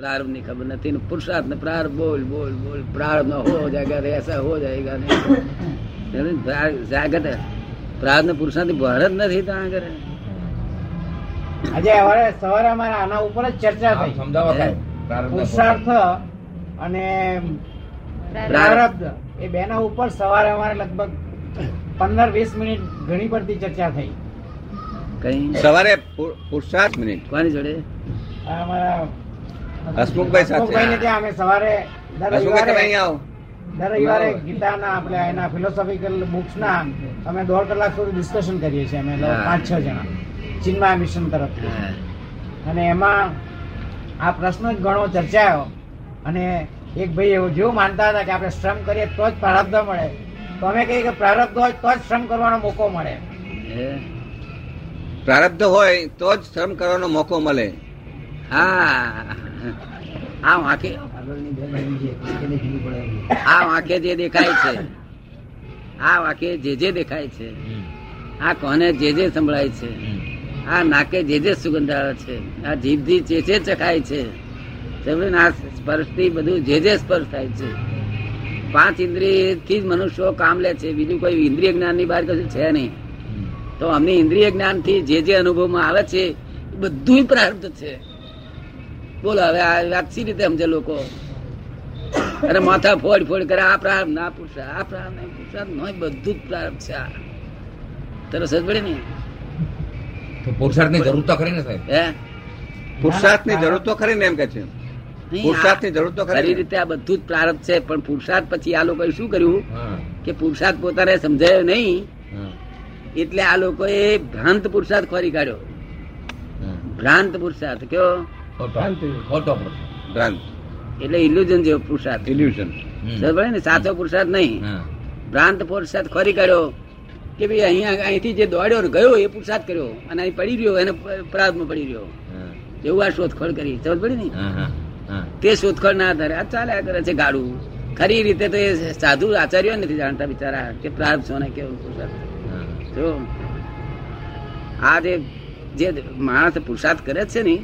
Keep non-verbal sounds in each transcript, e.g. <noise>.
प्रारब्ध ની ખબર નથી ને પુરુષાર્થ ને પ્રારબ્ધ બોલ બોલ બોલ प्रारब्ध न हो जाएगा तो ऐसा हो जाएगा नहीं જાગત પ્રારબ્ધ ને પુરુષાર્થ ની બહાર જ નથી ત્યાં આગળ આજે હવે સવારે અમારે આના ઉપર જ ચર્ચા થઈ સમજાવો સાહેબ. પ્રારબ્ધ પુરુષાર્થ અને પ્રારબ્ધ એ બેના ઉપર સવારે અમારે લગભગ પંદર વીસ મિનિટ ઘણી પડતી ચર્ચા થઈ કઈ સવારે પુ- પુરુષાર્થ મિનિટ કોની જોડે આ અમારા હસમુખભાઈ સાથે. હસમુખભાઈને ત્યાં અમે સવારે દર તમે રવિવારે અહીં આવો. દર રવિવારે ગીતાના આપણે એના ફિલોસોફિકલ બુક્સ ના અમે દોઢ કલાક સુધી ડિસ્કશન કરીએ છીએ. અમે પાંચ છ જણા. ચિન્મય મિશન તરફથી. અને એમાં આ પ્રશ્ન જ ઘણો ચર્ચાયો. અને એક ભાઈ એવું જેવું માનતા હતા કે આપણે શ્રમ કરીએ તો જ પ્રારબ્ધ મળે. તો અમે કહીએ કે પ્રારબ્ધ હોય તો જ શ્રમ કરવાનો મોકો મળે. પ્રારબ્ધ હોય તો જ શ્રમ કરવાનો મોકો મળે. હા. આ વાંકે આ વાંકે જે દેખાય છે આ વાંકે જે જે દેખાય છે આ કોને જે જે સંભળાય છે આ નાકે જે જે સુગંધ આવે છે આ જીભથી જે જે ચખાય છે? આ સ્પર્શથી બધું જે જે સ્પર્શ થાય છે. પાંચ ઇન્દ્રિયથી જ મનુષ્યો કામ લે છે બીજું કોઈ ઇન્દ્રિય જ્ઞાનની બહાર કશું છે નહીં. તો અમને ઇન્દ્રિય જ્ઞાનથી જે જે અનુભવમાં આવે છે એ બધું પ્રારબ્ધ છે. બોલો હવે આ વાત સી રીતે સમજે લોકો. અને માથા ફોડ ફોડ કરે આ પ્રારંભ ના પુરુષા આ પ્રારંભ નહીં પુરુષા નોય બધું જ પ્રારંભ છે આ. તરસ જ પડે ને? તો પુરુષાર્થની જરૂર તો ખરી ને સાહેબ. હે? પુરુષાર્થની જરૂર તો ખરી ને એમ કે છે. નહીં, પુરુષાર્થની જરૂર તો ખરી ખરી રીતે આ બધું જ પ્રારંભ છે પણ પુરુષાર્થ પછી આ લોકોએ શું કર્યું? કે પુરુષાર્થ પોતાને સમજાયો નહીં. એટલે આ લોકોએ ભ્રાંત પુરુષાર્થ ખોરી કાઢ્યો. ભ્રાંત પુરુષાર્થ કયો? ખોટો ખોટો ભ્રાંત. એટલે ઇલ્યુઝન જેવો પુરુષાર્થ. ઇલ્યુઝન ને સાચો પુરુષાર્થ નહીં. ભ્રાંત પુરુષાર્થ ખોરી કાઢ્યો કે ભાઈ અહીંયા અહીંથી જે દોડ્યો ને ગયો એ પુરુષાર્થ કર્યો અને અહીં પડી રહ્યો એને પ્રાર્થમાં પડી રહ્યો. એવું આ શોધખોળ કરી. સમજ પડી ને? હા હા હા. તે શોધખોળ ના આધારે આ ચાલ્યા કરે છે ગાડું ખરી રીતે તો એ સાધુ આચાર્યો નથી જાણતા બિચારા કે પ્રાર્થ છો ને કેવું પુરુષાર્થ. જો આ જે જે માણસ પુરુષાર્થ કરે છે ને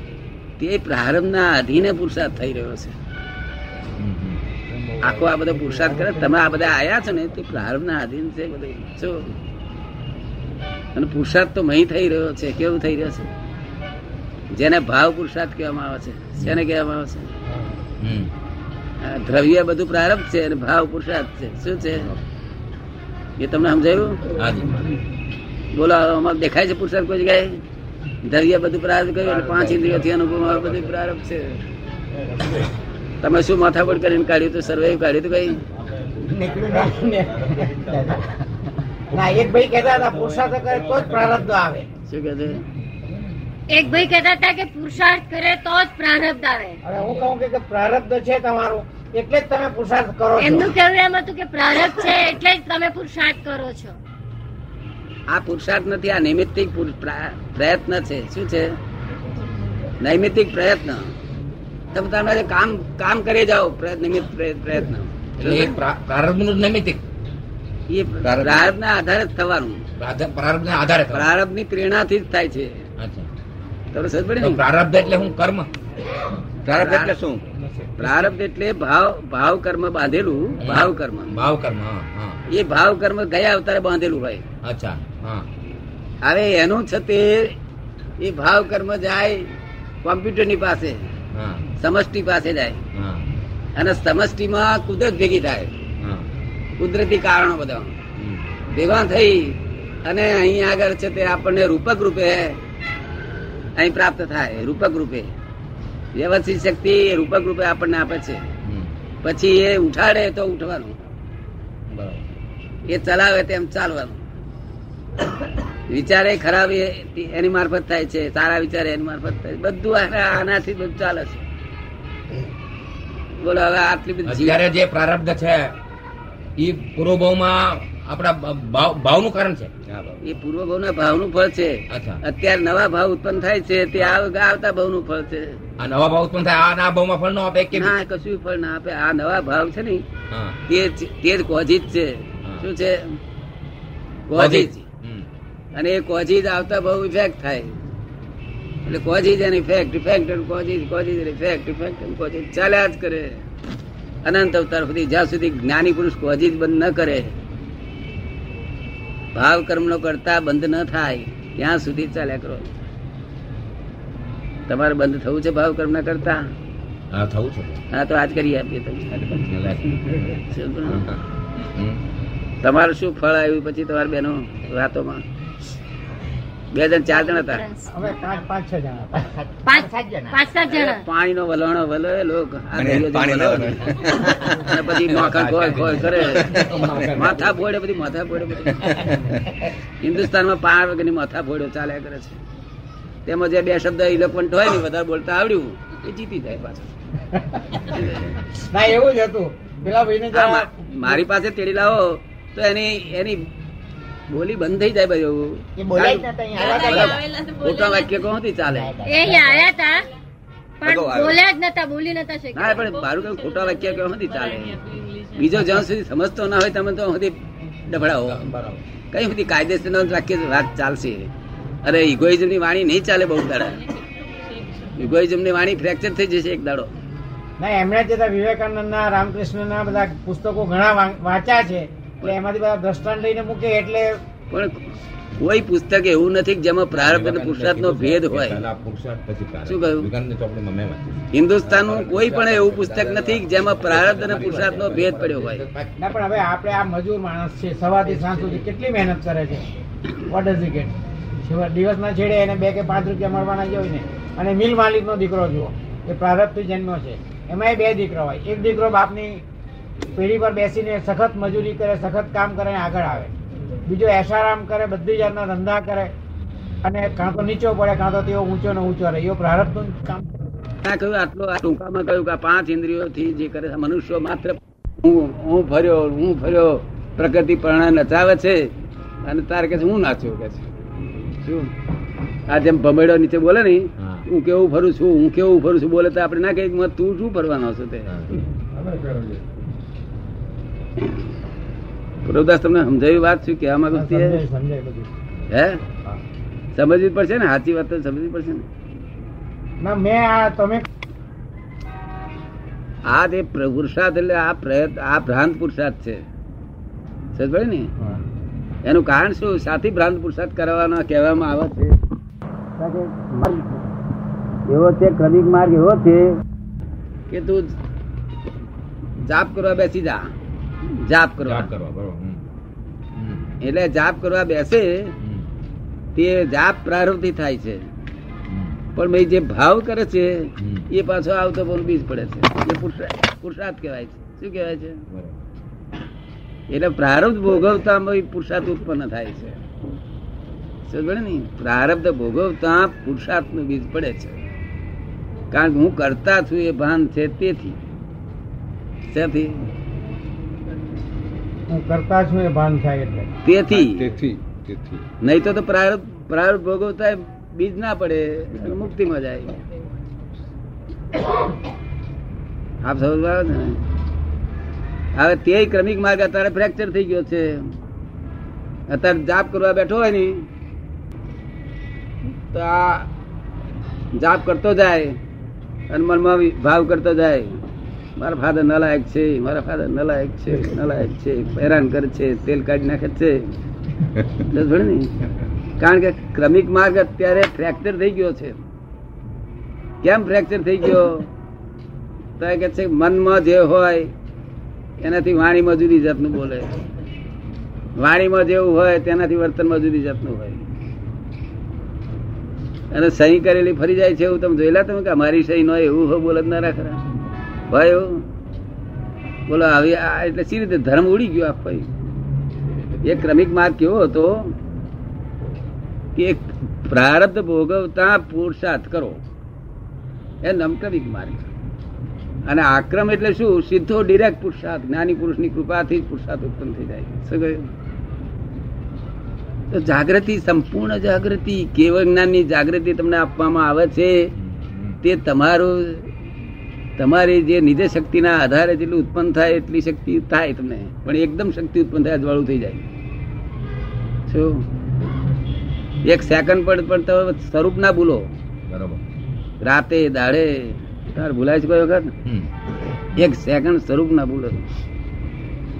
તે પ્રારંભના અધીને પુરુષાર્થ થઈ રહ્યો છે. આખો આ બધો પુરુષાર્થ કરે તમે આ બધા આયા છો ને તે પ્રારંભના અધીન છે બધું. જો. અને પુરુષાર્થ તો મહી થઈ રહ્યો છે કેવું થઈ રહ્યો છે? જેને ભાવ પુરુષાર્થ કહેવામાં આવે છે શેને કહેવામાં આવે છે? હમ. આ દ્રવ્ય બધું પ્રારંભ છે અને ભાવ પુરુષાર્થ છે. શું છે? એ તમને સમજાયું? બોલો આમાં દેખાય છે પુરુષાર્થ કોઈ જગ્યાએ? દ્રવ્ય બધું પ્રારંભ કર્યું એટલે પાંચ ઇન્દ્રિયોથી અનુભવ બધું પ્રારંભ છે. તમે શું માથાપડ કરીને કાઢ્યું તો સર્વે કાઢ્યું તો કઈ? એક ભાઈ કહેતા હતા પુરુષાર્થ કરે તો જ પ્રારબ્ધ આવે. શું કે છે? એક ભાઈ કહેતા હતા કે પુરુષાર્થ કરે તો જ પ્રારબ્ધ આવે. હવે હું કહું કે કે પ્રારબ્ધ છે તમારું એટલે જ તમે પુરુષાર્થ કરો છો. એમનું કહેવું એમ હતું કે પ્રારબ્ધ છે એટલે જ તમે પુરુષાર્થ કરો છો. આ પુરુષાર્થ નથી આ નૈમિત્તિક પ્રયત્ન છે. શું છે? નૈમિત્તિક પ્રયત્ન. તમે તમારે કામ કામ કરી જાઓ નિમિત્ત પ્રય- પ્રયત્ન. એટલે એ પ્રા- પ્રારબ્ધનું નૈમિતિક એ પ્રારબ્ધના આધારે જ થવાનું. પ્રારંભ ના આધારે પ્રારંભની પ્રેરણા થી જ થાય છે. તમે સમજ પડે પ્રારબ્ધ એટલે હું કર્મ. પ્રારબ્ધ એટલે શું? પ્રારબ્ધ એટલે ભાવ ભાવ કર્મ બાંધેલું ભાવ કર્મ. ભાવ કર્મ એ ભાવ કર્મ ગયા અવતારે બાંધેલું હોય. અચ્છા. હવે એનું છે તે એ ભાવ કર્મ જાય કોમ્પ્યુટરની પાસે સમષ્ટિ પાસે જાય. અને સમષ્ટિમાં કુદરત ભેગી થાય. કુદરતી કારણો બધા. ભેગા થઈ અને અહીં આગળ છે તે આપણને રૂપક રૂપે અહીં પ્રાપ્ત થાય રૂપક રૂપે. વ્યવસ્થિત શક્તિ રૂપક રૂપે આપણને આપે છે. પછી એ ઉઠાડે તો ઉઠવાનું. એ ચલાવે તેમ ચાલવાનું. વિચારે ખરાબ એની મારફત થાય છે સારા વિચારે એની મારફત થાય છે. બધું આનાથી બધું ચાલે છે. બોલો હવે આટલી બધી જયારે અત્યારે જે પ્રારબ્ધ છે એ પૂર્વભાવમાં આપણા ભાવ ભાવનું કારણ છે? એ પૂર્વ ભાવના ભાવનું ફળ છે. અત્યારે નવા ભાવ ઉત્પન્ન થાય છે તે આવતા આવતા ભાવનું ફળ છે. આ નવા ભાવ ઉત્પન્ન થાય આ ના ભાવમાં ફળ ન આપે કે ના કશું ફળ ના આપે. આ નવા ભાવ છે ને તે જ- તે જ કોઝી છે. શું છે? કોઝી જ. હમ. અને એ કોઝી આવતા ભાવ ઇફેક્ટ થાય. એટલે કોજીજ એની effect effect causes causes effect effect causes ચાલ્યા જ કરે. અનંત અવતાર સુધી જ્યાં સુધી જ્ઞાની પુરુષ કોજીજ બંધ ન કરે ભાવ કર્મનો કરતા બંધ ન થાય ત્યાં સુધી ચાલ્યા કરો. તમારે બંધ થવું છે ભાવ કર્મ ના કરતા? હા થવું છે. હા તો આજ કરી આપીએ તમે તમારું શું ફળ આવ્યું પછી તમારે બેનો વાતોમાં બે જણ ચાર જણ હતા? પાણી પાણીનો વલણો વલો લોક. પછી નોખા ખોય ખોય કરે. માથા ફોડે બધી માથા ફોડે હિન્દુસ્તાનમાં પાર વગરની માથા ફોડ્યો ચાલ્યા કરે છે. તેમાં જે બે શબ્દ ઇલેક્ટ્રોન હોય ને વધારે બોલતા આવડ્યું એ જીતી જાય પાછું. ના એવું જ હતું. પેલા મારી પાસે તેડી લાવો તો એની એની બોલી બંધ થઈ જાય ભાઈ. ખોટા વાક્ય કહો ચાલે. પણ અગાઉ આવ્યા. બોલ્યા જ નતા બોલી નતા ના શક્યા પણ મારું કઈ ખોટા વાક્ય કહો નથી ચાલે. બીજો જ્યાં સુધી સમજતો ના હોય તમે તો સુધી ડફડાવો કઈ સુધી કાયદેસર વાક્ય વાત ચાલશે? અરે ઇગોઇઝમની વાણી નહીં ચાલે બહુ દાડા. ઇગોઇઝમની વાણી ફ્રેક્ચર થઈ જશે એક દાડો. ના એમણે જતા વિવેકાનંદ ના વિવેકાનંદના રામકૃષ્ણના બધા પુસ્તકો ઘણા વા- વાંચ્યા છે. એટલે એમાંથી બધા દ્રષ્ટાંત લઈને મૂકે એટલે પણ કોઈ પુસ્તક એવું નથી જેમાં પ્રારબ્ધ અને પુરુષાર્થ નો ભેદ હોય. શું કહ્યું? હિન્દુસ્તાનનું હિન્દુસ્તાનનું કોઈ પણ એવું પુસ્તક નથી જેમાં પ્રારબ્ધ અને પુરુષાર્થ નો ભેદ પડ્યો હોય. ના પણ હવે આપણે આ મજૂર માણસ છે. સવારથી સાંજ સુધી કેટલી મહેનત કરે છે? વોટ ડઝ ગેટ દિવસના છેડે એને બે કે પાંચ રૂપિયા મળવાના જોઈ ને અને મિલ માલિકનો દીકરો જુઓ એ પ્રારબ્ધથી જન્મ્યો છે. એમાં બે દીકરો હોય. એક દીકરો બાપની પેઢી પર બેસીને સખત મજૂરી કરે સખત કામ કરે અને આગળ આવે. બીજો એશારામ કરે બધી જાતના ધંધા કરે અને કાં તો નીચો પડે કાં તો તેઓ ઊંચો ને ઊંચો રહે. એવો પ્રારબ્ધનું કામ. કહ્યું આટલું ટૂંકામાં કહ્યું કે પાંચ ઇન્દ્રિયોથી જે કરે છે મનુષ્ય માત્ર હું હું ફર્યો હું ફર્યો પ્રકૃતિ પરણા નચાવે છે. અને તારે કે છે હું નાચ્યો કે છે. શું? આ જેમ ભમેડો નીચે બોલે ને હું. કેવું ફરું છું હું કેવું ફરું છું બોલે તો આપણે ના કહીએ કે તું શું ફરવાનો છે તે? પ્રભુદાસ તમને સમજાવી વાત શું કહેવા માંગુ હે સમજવી પડશે ને? સાચી વાત તો સમજવી પડશે ને? મેં આ તમે આ જે પુરુષાર્થ એટલે આ પ્રયત્ન આ ભ્રાંત પુરુષાર્થ છે. સમજ પડી ને એનું કારણ શું? સાથી ભ્રાંત પુરુષાર્થ કરવાનો કહેવામાં આવે છે. એવો છે ક્રમિક માર્ગ એવો છે. કે તું જાપ કરવા બેસી જા. જાપ કરવા. એટલે જાપ કરવા બેસે તે જાપ પ્રારંભથી થાય છે. પણ ભાઈ જે ભાવ કરે છે એ પાછો આવતો પણ બીજ પડે છે. એ પુરુષાર્થ કહેવાય છે. શું કહેવાય છે? એટલે પ્રારબ્ધ ભોગવતા પુરુષાર્થ ઉત્પન્ન થાય છે. સમજ્યો ને પ્રારબ્ધ ભોગવતા પુરસાદનું બીજ પડે છે. કારણ કે હું કરતા છું એ ભાન છે તેથી. શેથી? હું કરતા છું એ ભાન થાય એટલે. તેથી? તેથી તેથી. નહીં તો તો પ્રારબ્ધ પ્રારબ્ધ ભોગવતા બીજ ના પડે મુક્તિમાં જાય. આપ સમજ ને? હવે તે ક્રમિક માર્ગ અત્યારે ફ્રેક્ચર થઈ ગયો છે. અત્યારે જાપ કરવા બેઠો હોય ને તો આ જાપ કરતો જાય અને મનમાં ભાવ કરતો જાય. મારા ફાધર નલાયક છે, મારા ફાધર નલાયક છે નલાયક છે, હેરાન કરે છે, તેલ કાઢી નાખે છે. કારણ કે ક્રમિક માર્ગ અત્યારે ફ્રેક્ચર થઈ ગયો છે. કેમ ફ્રેક્ચર થઈ ગયો? તો કે છે, મનમાં જે હોય, એનાથી વાણીમાં જુદી જાતનું બોલે. વાણીમાં જેવું હોય, તેનાથી વર્તનમાં જુદી જાતનું હોય. અને સહી કરેલી ફરી જાય છે એવું તમે જોયેલા તમે કે, મારી સહી નો એવું હોય બોલે જ ના રાખરા એવું બોલો, આવી એટલે સી રીતે ધર્મ ઉડી ગયો આખો એ. ક્રમિક માર્ગ કેવો હતો કે પ્રારબ્ધ ભોગવતા પુરુષાર્થ કરો. એ નમક્રમિક માર્ગ. અને આક્રમ એટલે શું? સીધો ડિરેક્ટ પુરુષાર્થ જ્ઞાની પુરુષની કૃપાથી જ પુરુષાર્થ ઉત્પન્ન થઈ જાય. શું કહ્યું? તો જાગૃતિ, સંપૂર્ણ જાગૃતિ, કેવળ જ્ઞાનની જાગૃતિ તમને આપવામાં આવે છે, તે તમારું તમારી જે નિજ શક્તિના આધારે જેટલું ઉત્પન્ન થાય એટલી શક્તિ થાય તમને. પણ એકદમ શક્તિ ઉત્પન્ન થાય અજવાળું થઈ જાય. શું? એક સેકન્ડ પણ પણ તમે સ્વરૂપ ના ભૂલો. બરાબર. રાતે દાડે તાર ભૂલાય છે કોઈ વખત? એક સેકન્ડ સ્વરૂપ ના ભૂલો.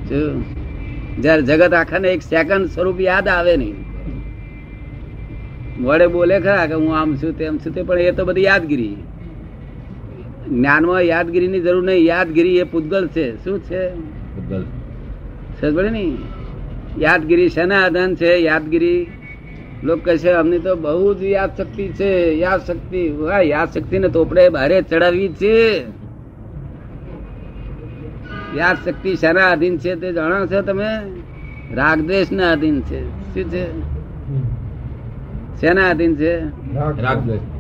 જો જ્યારે જગત આખાને એક સેકન્ડ સ્વરૂપ યાદ આવે નહીં. વડે બોલે ખરા કે હું આમ છું તેમ છું તે પણ એ તો બધી યાદગીરી. જ્ઞાનમાં યાદગીરીની જરૂર નહીં. યાદગીરી એ પૂતગલ છે. શું છે? પૂતગલ. સમજ ને? યાદગીરી શેના આધાન છે? યાદગીરી લોકો કહે છે અમને તો બહુ જ યાદ શક્તિ છે. યાદ શક્તિ વાહ, યાદ શક્તિ ને તોપડે ભારે ચડાવી છે. યાદ શક્તિ શેના આધીન છે તે જાણો છો તમે? રાગદ્વેષ ના આધીન છે. શું છે? શેના આધીન છે? રાગ દ્વેષ.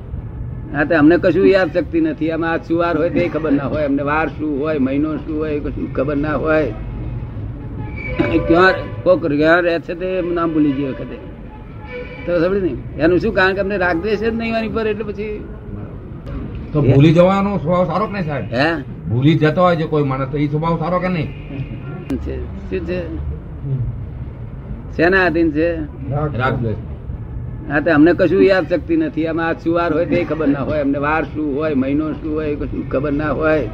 હા તો અમને કશું યાદ શક્તિ નથી. આમાં આ શું વાર હોય તે ખબર ના હોય. અમને વાર શું હોય મહિનો શું હોય કશું ખબર ના હોય. ક્યાં કોક ક્યાં રહે છે તે નામ ભૂલી ગયો વખતે. તો સમજ ને એનું શું કારણ કે અમને રાગદ્વેષ જ નહીં એની પર એટલે પછી તો ભૂલી જવાનો સ્વભાવ સારો કે નહીં સાહેબ? હે? ભૂલી જતો હોય છે કોઈ માણસ તો એ સ્વભાવ સારો કે નહીં? શું છે? શેના આધીન છે? રાગ દ્વેષ. હા તો અમને કશું યાદ શક્તિ નથી. અમે આ શું વાર હોય તે ખબર ના હોય. અમને વાર શું હોય મહિનો શું હોય કશું ખબર ના હોય.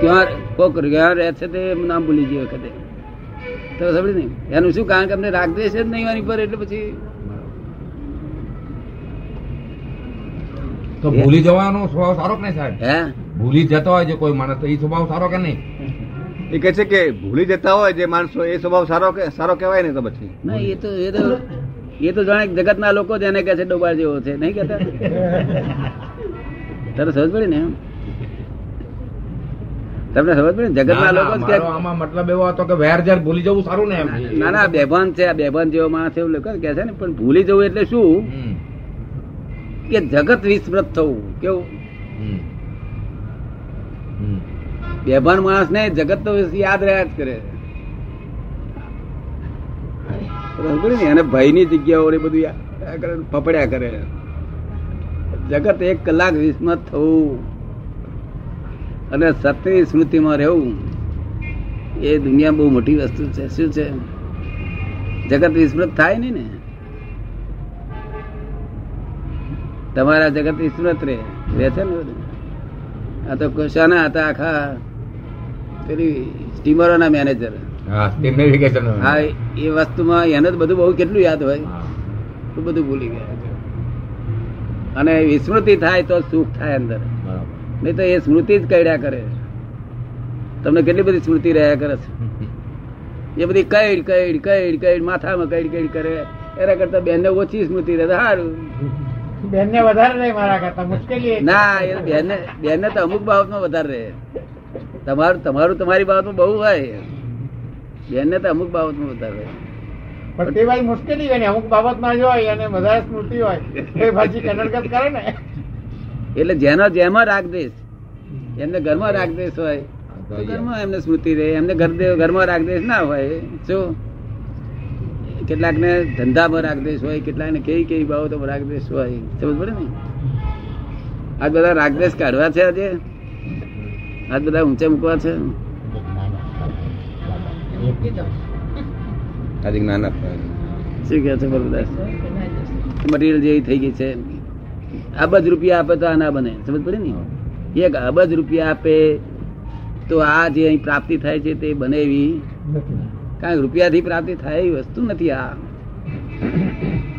ક્યાં કોક ક્યાં રહે છે તે નામ ભૂલી ગયો વખતે. તો સમજ ને? એનું શું કારણ કે અમને દેશે જ નહીં એની પર એટલે પછી તો ભૂલી જવાનો સ્વભાવ સારો કે નહીં સાહેબ? હે? ભૂલી જતો હોય છે કોઈ માણસ તો એ સ્વભાવ સારો કે નહીં? એ કે છે કે ભૂલી જતા હોય જે માણસો એ સ્વભાવ સારો કે સારો કહેવાય ને તો પછી. ના એ તો એ તો એ તો જાણે જગતના લોકો જ એને કહે છે ડોબા જેવો છે. નહીં કહેતા? <laughs> તને સમજ પડી ને તમને સમજ પડી જગતના લોકો જ આમાં મતલબ એવો હતો કે વેર ઝેર ભૂલી જવું સારું ને એમ. ના ના બેભાન છે આ બેભાન જેવો માણસ એવું લોકો કહે છે ને પણ ભૂલી જવું એટલે શું? કે જગત વિસ્મૃત થવું કેવું. બેભાન માણસ ને જગત તો યાદ રહ્યા જ કરે. એને ભયની જગ્યાઓ બધું યા- કરે, પપડ્યા કરે. જગત એક કલાક વિસ્મૃત થવું અને સત્યની સ્મૃતિમાં રહેવું એ દુનિયા બહુ મોટી વસ્તુ છે. શું છે? જગત વિસ્મૃત થાય નહીં ને. તમારા જગત વિસ્મૃત રે રહે. છે ને આ તો કશાના હતા આખા પેલી સ્ટીમરોના મેનેજર હા સ્ટીમ હા એ વસ્તુમાં એને તો બધું બહુ કેટલું યાદ હોય તો બધું ભૂલી ગયા. અને વિસ્મૃતિ થાય તો સુખ થાય અંદર. નહીં તો એ સ્મૃતિ જ કર્યા કરે તમને કેટલી બધી સ્મૃતિ રહ્યા કરે છે? <laughs> એ બધી કઈડ કઈડ કઈડ કઈડ માથામાં કઈડ કઈડ કરે. એના કરતા બેનને ઓછી સ્મૃતિ રહે સારું. બેનને વધારે રહે મારા કરતા મુશ્કેલી એ બેન ના એ બેનને બેનને તો અમુક બાબતમાં વધારે રહે. તમારું તમારું તમારી બાબતમાં બહુ હોય. બેનને તો અમુક બાબતમાં વધારે પણ તે ભાઈ મુશ્કેલી હોય ને અમુક બાબતમાં જ હોય અને વધારે સ્મૃતિ હોય એ ભાજી કનડગત કરે ને. એટલે જેનો જેમાં રાગદેશ એમને ઘરમાં રાગદેશ હોય તો તો ઘરમાં એમને સ્મૃતિ રહે. એમને ઘર ઘરમાં રાખ દેશ ના હોય. શું કેટલાક ને ધંધામાં રાગદેશ હોય કેટલાક ને કેવી કેવી બાબતોમાં રાગદેશ હોય. સમજ પડે ને? આજ બધા રાગદેશ કાઢવા છે આજે? આજ બધા ઊંચે મૂકવા છે? આજે જ્ઞાન આપવા શું કે છે બરોદાસ મટીરિયલ જેવી થઈ ગઈ છે અબજ રૂપિયા આપે તો આ ના બને, સમજ પડે ને? એક અબજ રૂપિયા આપે તો આ જે અહીં પ્રાપ્તિ થાય છે તે બને એવી કારણ રૂપિયાથી પ્રાપ્તિ થાય એવી વસ્તુ નથી આ.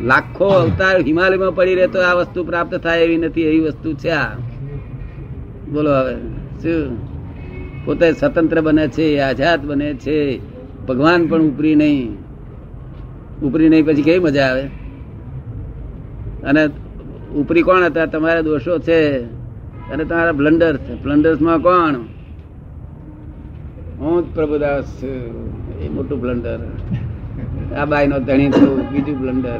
લાખો અવતાર હિમાલયમાં પડી રહે તો આ વસ્તુ પ્રાપ્ત થાય એવી નથી, એવી વસ્તુ છે આ. બોલો હવે, શું? પોતે સ્વતંત્ર બને છે આઝાદ બને છે. ભગવાન પણ ઉપરી નહીં. ઉપરી નહીં પછી કેવી મજા આવે? અને ઉપરી કોણ હતા? તમારા દોષો છે. અને તમારા બ્લન્ડર છે. બ્લન્ડર્સમાં કોણ? હું જ પ્રભુદાસ. એ મોટું બ્લન્ડર. આ બાઈ નો ધણી છું, બીજું બ્લન્ડર.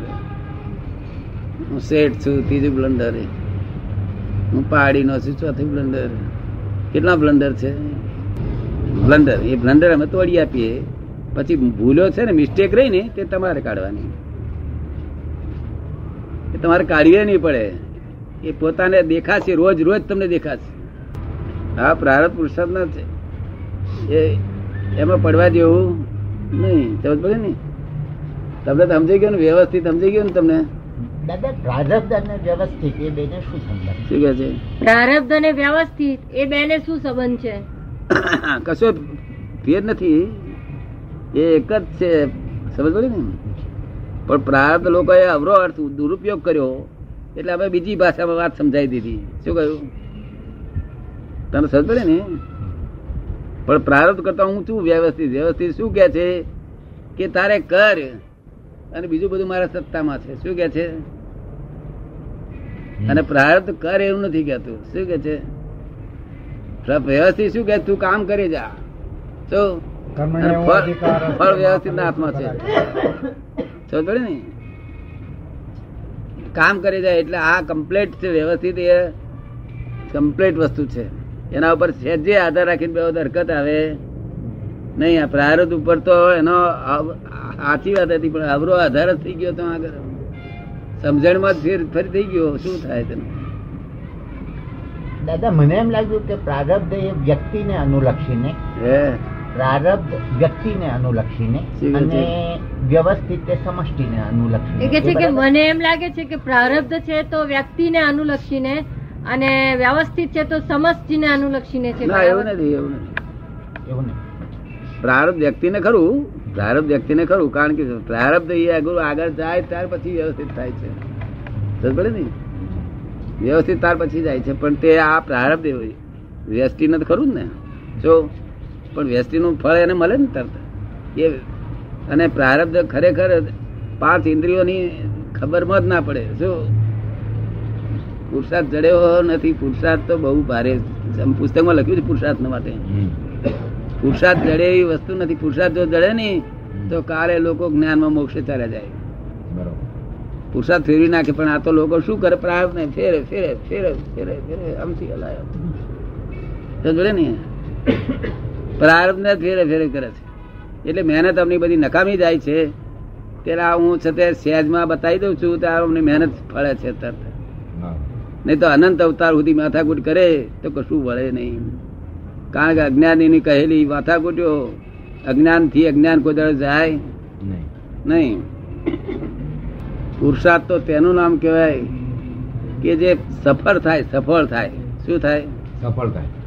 હું શેઠ છું, ત્રીજું બ્લન્ડર. હું પહાડી નો છું, ચોથું બ્લન્ડર. કેટલા બ્લન્ડર છે? બ્લન્ડર. એ બ્લન્ડર અમે તોડી આપીએ. પછી ભૂલો છે ને મિસ્ટેક રહી ને તે તમારે કાઢવાની. એ તમારે કાઢવી નહીં પડે. એ પોતાને દેખાશે રોજ રોજ તમને દેખાશે. હા પ્રારબ્ધ પુરુષાર્થ ના છે. એ એમાં પડવા જેવું નહીં સમજ પડે ને? તમને સમજાઈ ગયું ને વ્યવસ્થિત સમજાઈ ગયું ને તમને? પ્રારબ્ધ અને વ્યવસ્થિત એ બેને શું સંબંધ? શું કે છે? પ્રારબ્ધ અને વ્યવસ્થિત એ બેને શું સંબંધ છે? <coughs> કશો ફેર નથી. એ એક જ છે. સમજ પડી ને? પણ પ્રાર્થ લોકોએ અવરો અર્થ દુરુપયોગ કર્યો એટલે અમે બીજી ભાષામાં વાત સમજાવી દીધી. શું કહ્યું? તને સમજ પડે ને? પણ પ્રારબ્ધ કરતા હું છું વ્યવસ્થિત. વ્યવસ્થિત શું કે છે? કે તારે કર અને બીજું બધું મારા સત્તામાં છે. શું કે છે? અને પ્રારબ્ધ કર એવું નથી કહેતું. શું કે છે? વ્યવસ્થિત શું કે તું કામ કરી જા. શું? ફળ અધિકાર હશે. ફળ વ્યવસ્થિત ના હાથમાં છે. ને? કામ કરી જાય એટલે આ કમ્પ્લેટ છે વ્યવસ્થિત એ કમ્પ્લેટ વસ્તુ છે. એના ઉપર જે આધાર રાખીને બે હરકત આવે. નહીં આ પ્રારબ્ધ ઉપર તો એનો સાચી વાત હતી પણ અવરો આધાર જ થઈ ગયો તો આગળ. સમજણમાં ફેર ફરી થઈ ગયો. શું થાય તેનું? દાદા મને એમ લાગ્યું કે પ્રારબ્ધ એ વ્યક્તિને અનુલક્ષીને હે. પ્રારબ્ધ વ્યક્તિને અનુલક્ષીને? અને વ્યવસ્થિત સમષ્ટિને અનુલક્ષીને. કે છે કે મને એમ લાગે છે કે પ્રારબ્ધ છે તો વ્યક્તિને અનુલક્ષીને અને વ્યવસ્થિત છે તો સમષ્ટિને અનુલક્ષીને છે. ના એવું નથી એવું નથી. એવું નથી. પ્રારબ્ધ વ્યક્તિને ખરું પ્રારબ્ધ વ્યક્તિને ખરું કારણ કે પ્રારબ્ધ એ આગળ આગળ જાય ત્યાર પછી વ્યવસ્થિત થાય છે. સમજ પડે ને? વ્યવસ્થિત ત્યાર પછી જાય છે પણ તે આ પ્રારબ્ધ એવું નથી ને તો ખરું જ ને? જો પણ વ્યષ્ટિનું ફળ એને મળે ને તરત. એ અને પ્રારબ્ધ ખરેખર પાંચ ઇન્દ્રિયોની ખબરમાં જ ના પડે. શું? પુરુષાર્થ જડ્યો નથી. પુરુષાર્થ તો બહુ ભારે પુસ્તકમાં લખ્યું છે પુરુષાર્થ માટે. પુરુષાર્થ જડે એવી વસ્તુ નથી. પુરુષાર્થ જો જડે નહીં તો કાલે લોકો જ્ઞાનમાં મોક્ષે ચાલ્યા જાય. બરોબર. પુરુષાર્થ ફેરવી નાખે પણ આ તો લોકો શું કરે? પ્રાર્થ ને ફેરે ફેરે ફેરે ફેરે ફેરે આમથી હલાય. તો જોડે ને પ્રારબ્ધ ને ફેરે ફેરે કરે છે. એટલે મહેનત અમની બધી નકામી જાય છે. ત્યારે આ હું છે તે સહેજમાં બતાવી દઉં છું ત્યારે અમને મહેનત ફળે છે તરત નહીં તો અનંત અવતાર સુધી માથાકૂટ કરે તો કશું વળે નહીં. કારણ કે અજ્ઞાનીની કહેલી માથાકૂટ્યો અજ્ઞાનથી અજ્ઞાન કોઈ જાય. નહીં. નહીં. પુરુષાર્થ તો તેનું નામ કહેવાય કે જે સફળ થાય સફળ થાય. શું થાય? સફળ થાય.